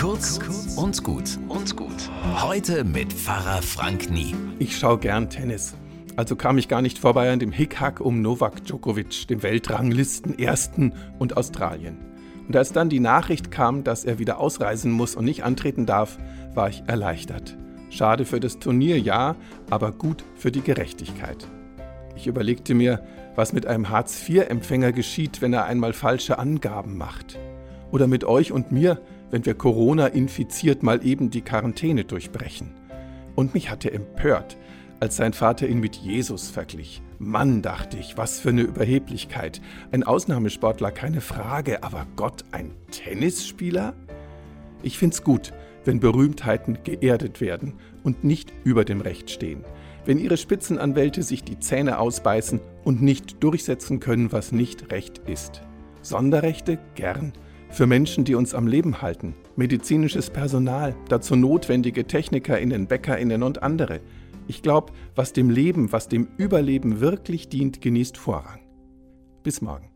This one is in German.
Kurz und gut und gut. Heute mit Pfarrer Frank Nie. Ich schaue gern Tennis. Also kam ich gar nicht vorbei an dem Hickhack um Novak Djokovic, dem Weltranglisten-Ersten und Australien. Und als dann die Nachricht kam, dass er wieder ausreisen muss und nicht antreten darf, war ich erleichtert. Schade für das Turnier, ja, aber gut für die Gerechtigkeit. Ich überlegte mir, was mit einem Hartz-IV-Empfänger geschieht, wenn er einmal falsche Angaben macht. Oder mit euch und mir, wenn wir Corona infiziert mal eben die Quarantäne durchbrechen. Und mich hat er empört, als sein Vater ihn mit Jesus verglich. Mann, dachte ich, was für eine Überheblichkeit. Ein Ausnahmesportler, keine Frage, aber Gott, ein Tennisspieler? Ich find's gut, wenn Berühmtheiten geerdet werden und nicht über dem Recht stehen. Wenn ihre Spitzenanwälte sich die Zähne ausbeißen und nicht durchsetzen können, was nicht Recht ist. Sonderrechte gern für Menschen, die uns am Leben halten, medizinisches Personal, dazu notwendige TechnikerInnen, BäckerInnen und andere. Ich glaube, was dem Leben, was dem Überleben wirklich dient, genießt Vorrang. Bis morgen.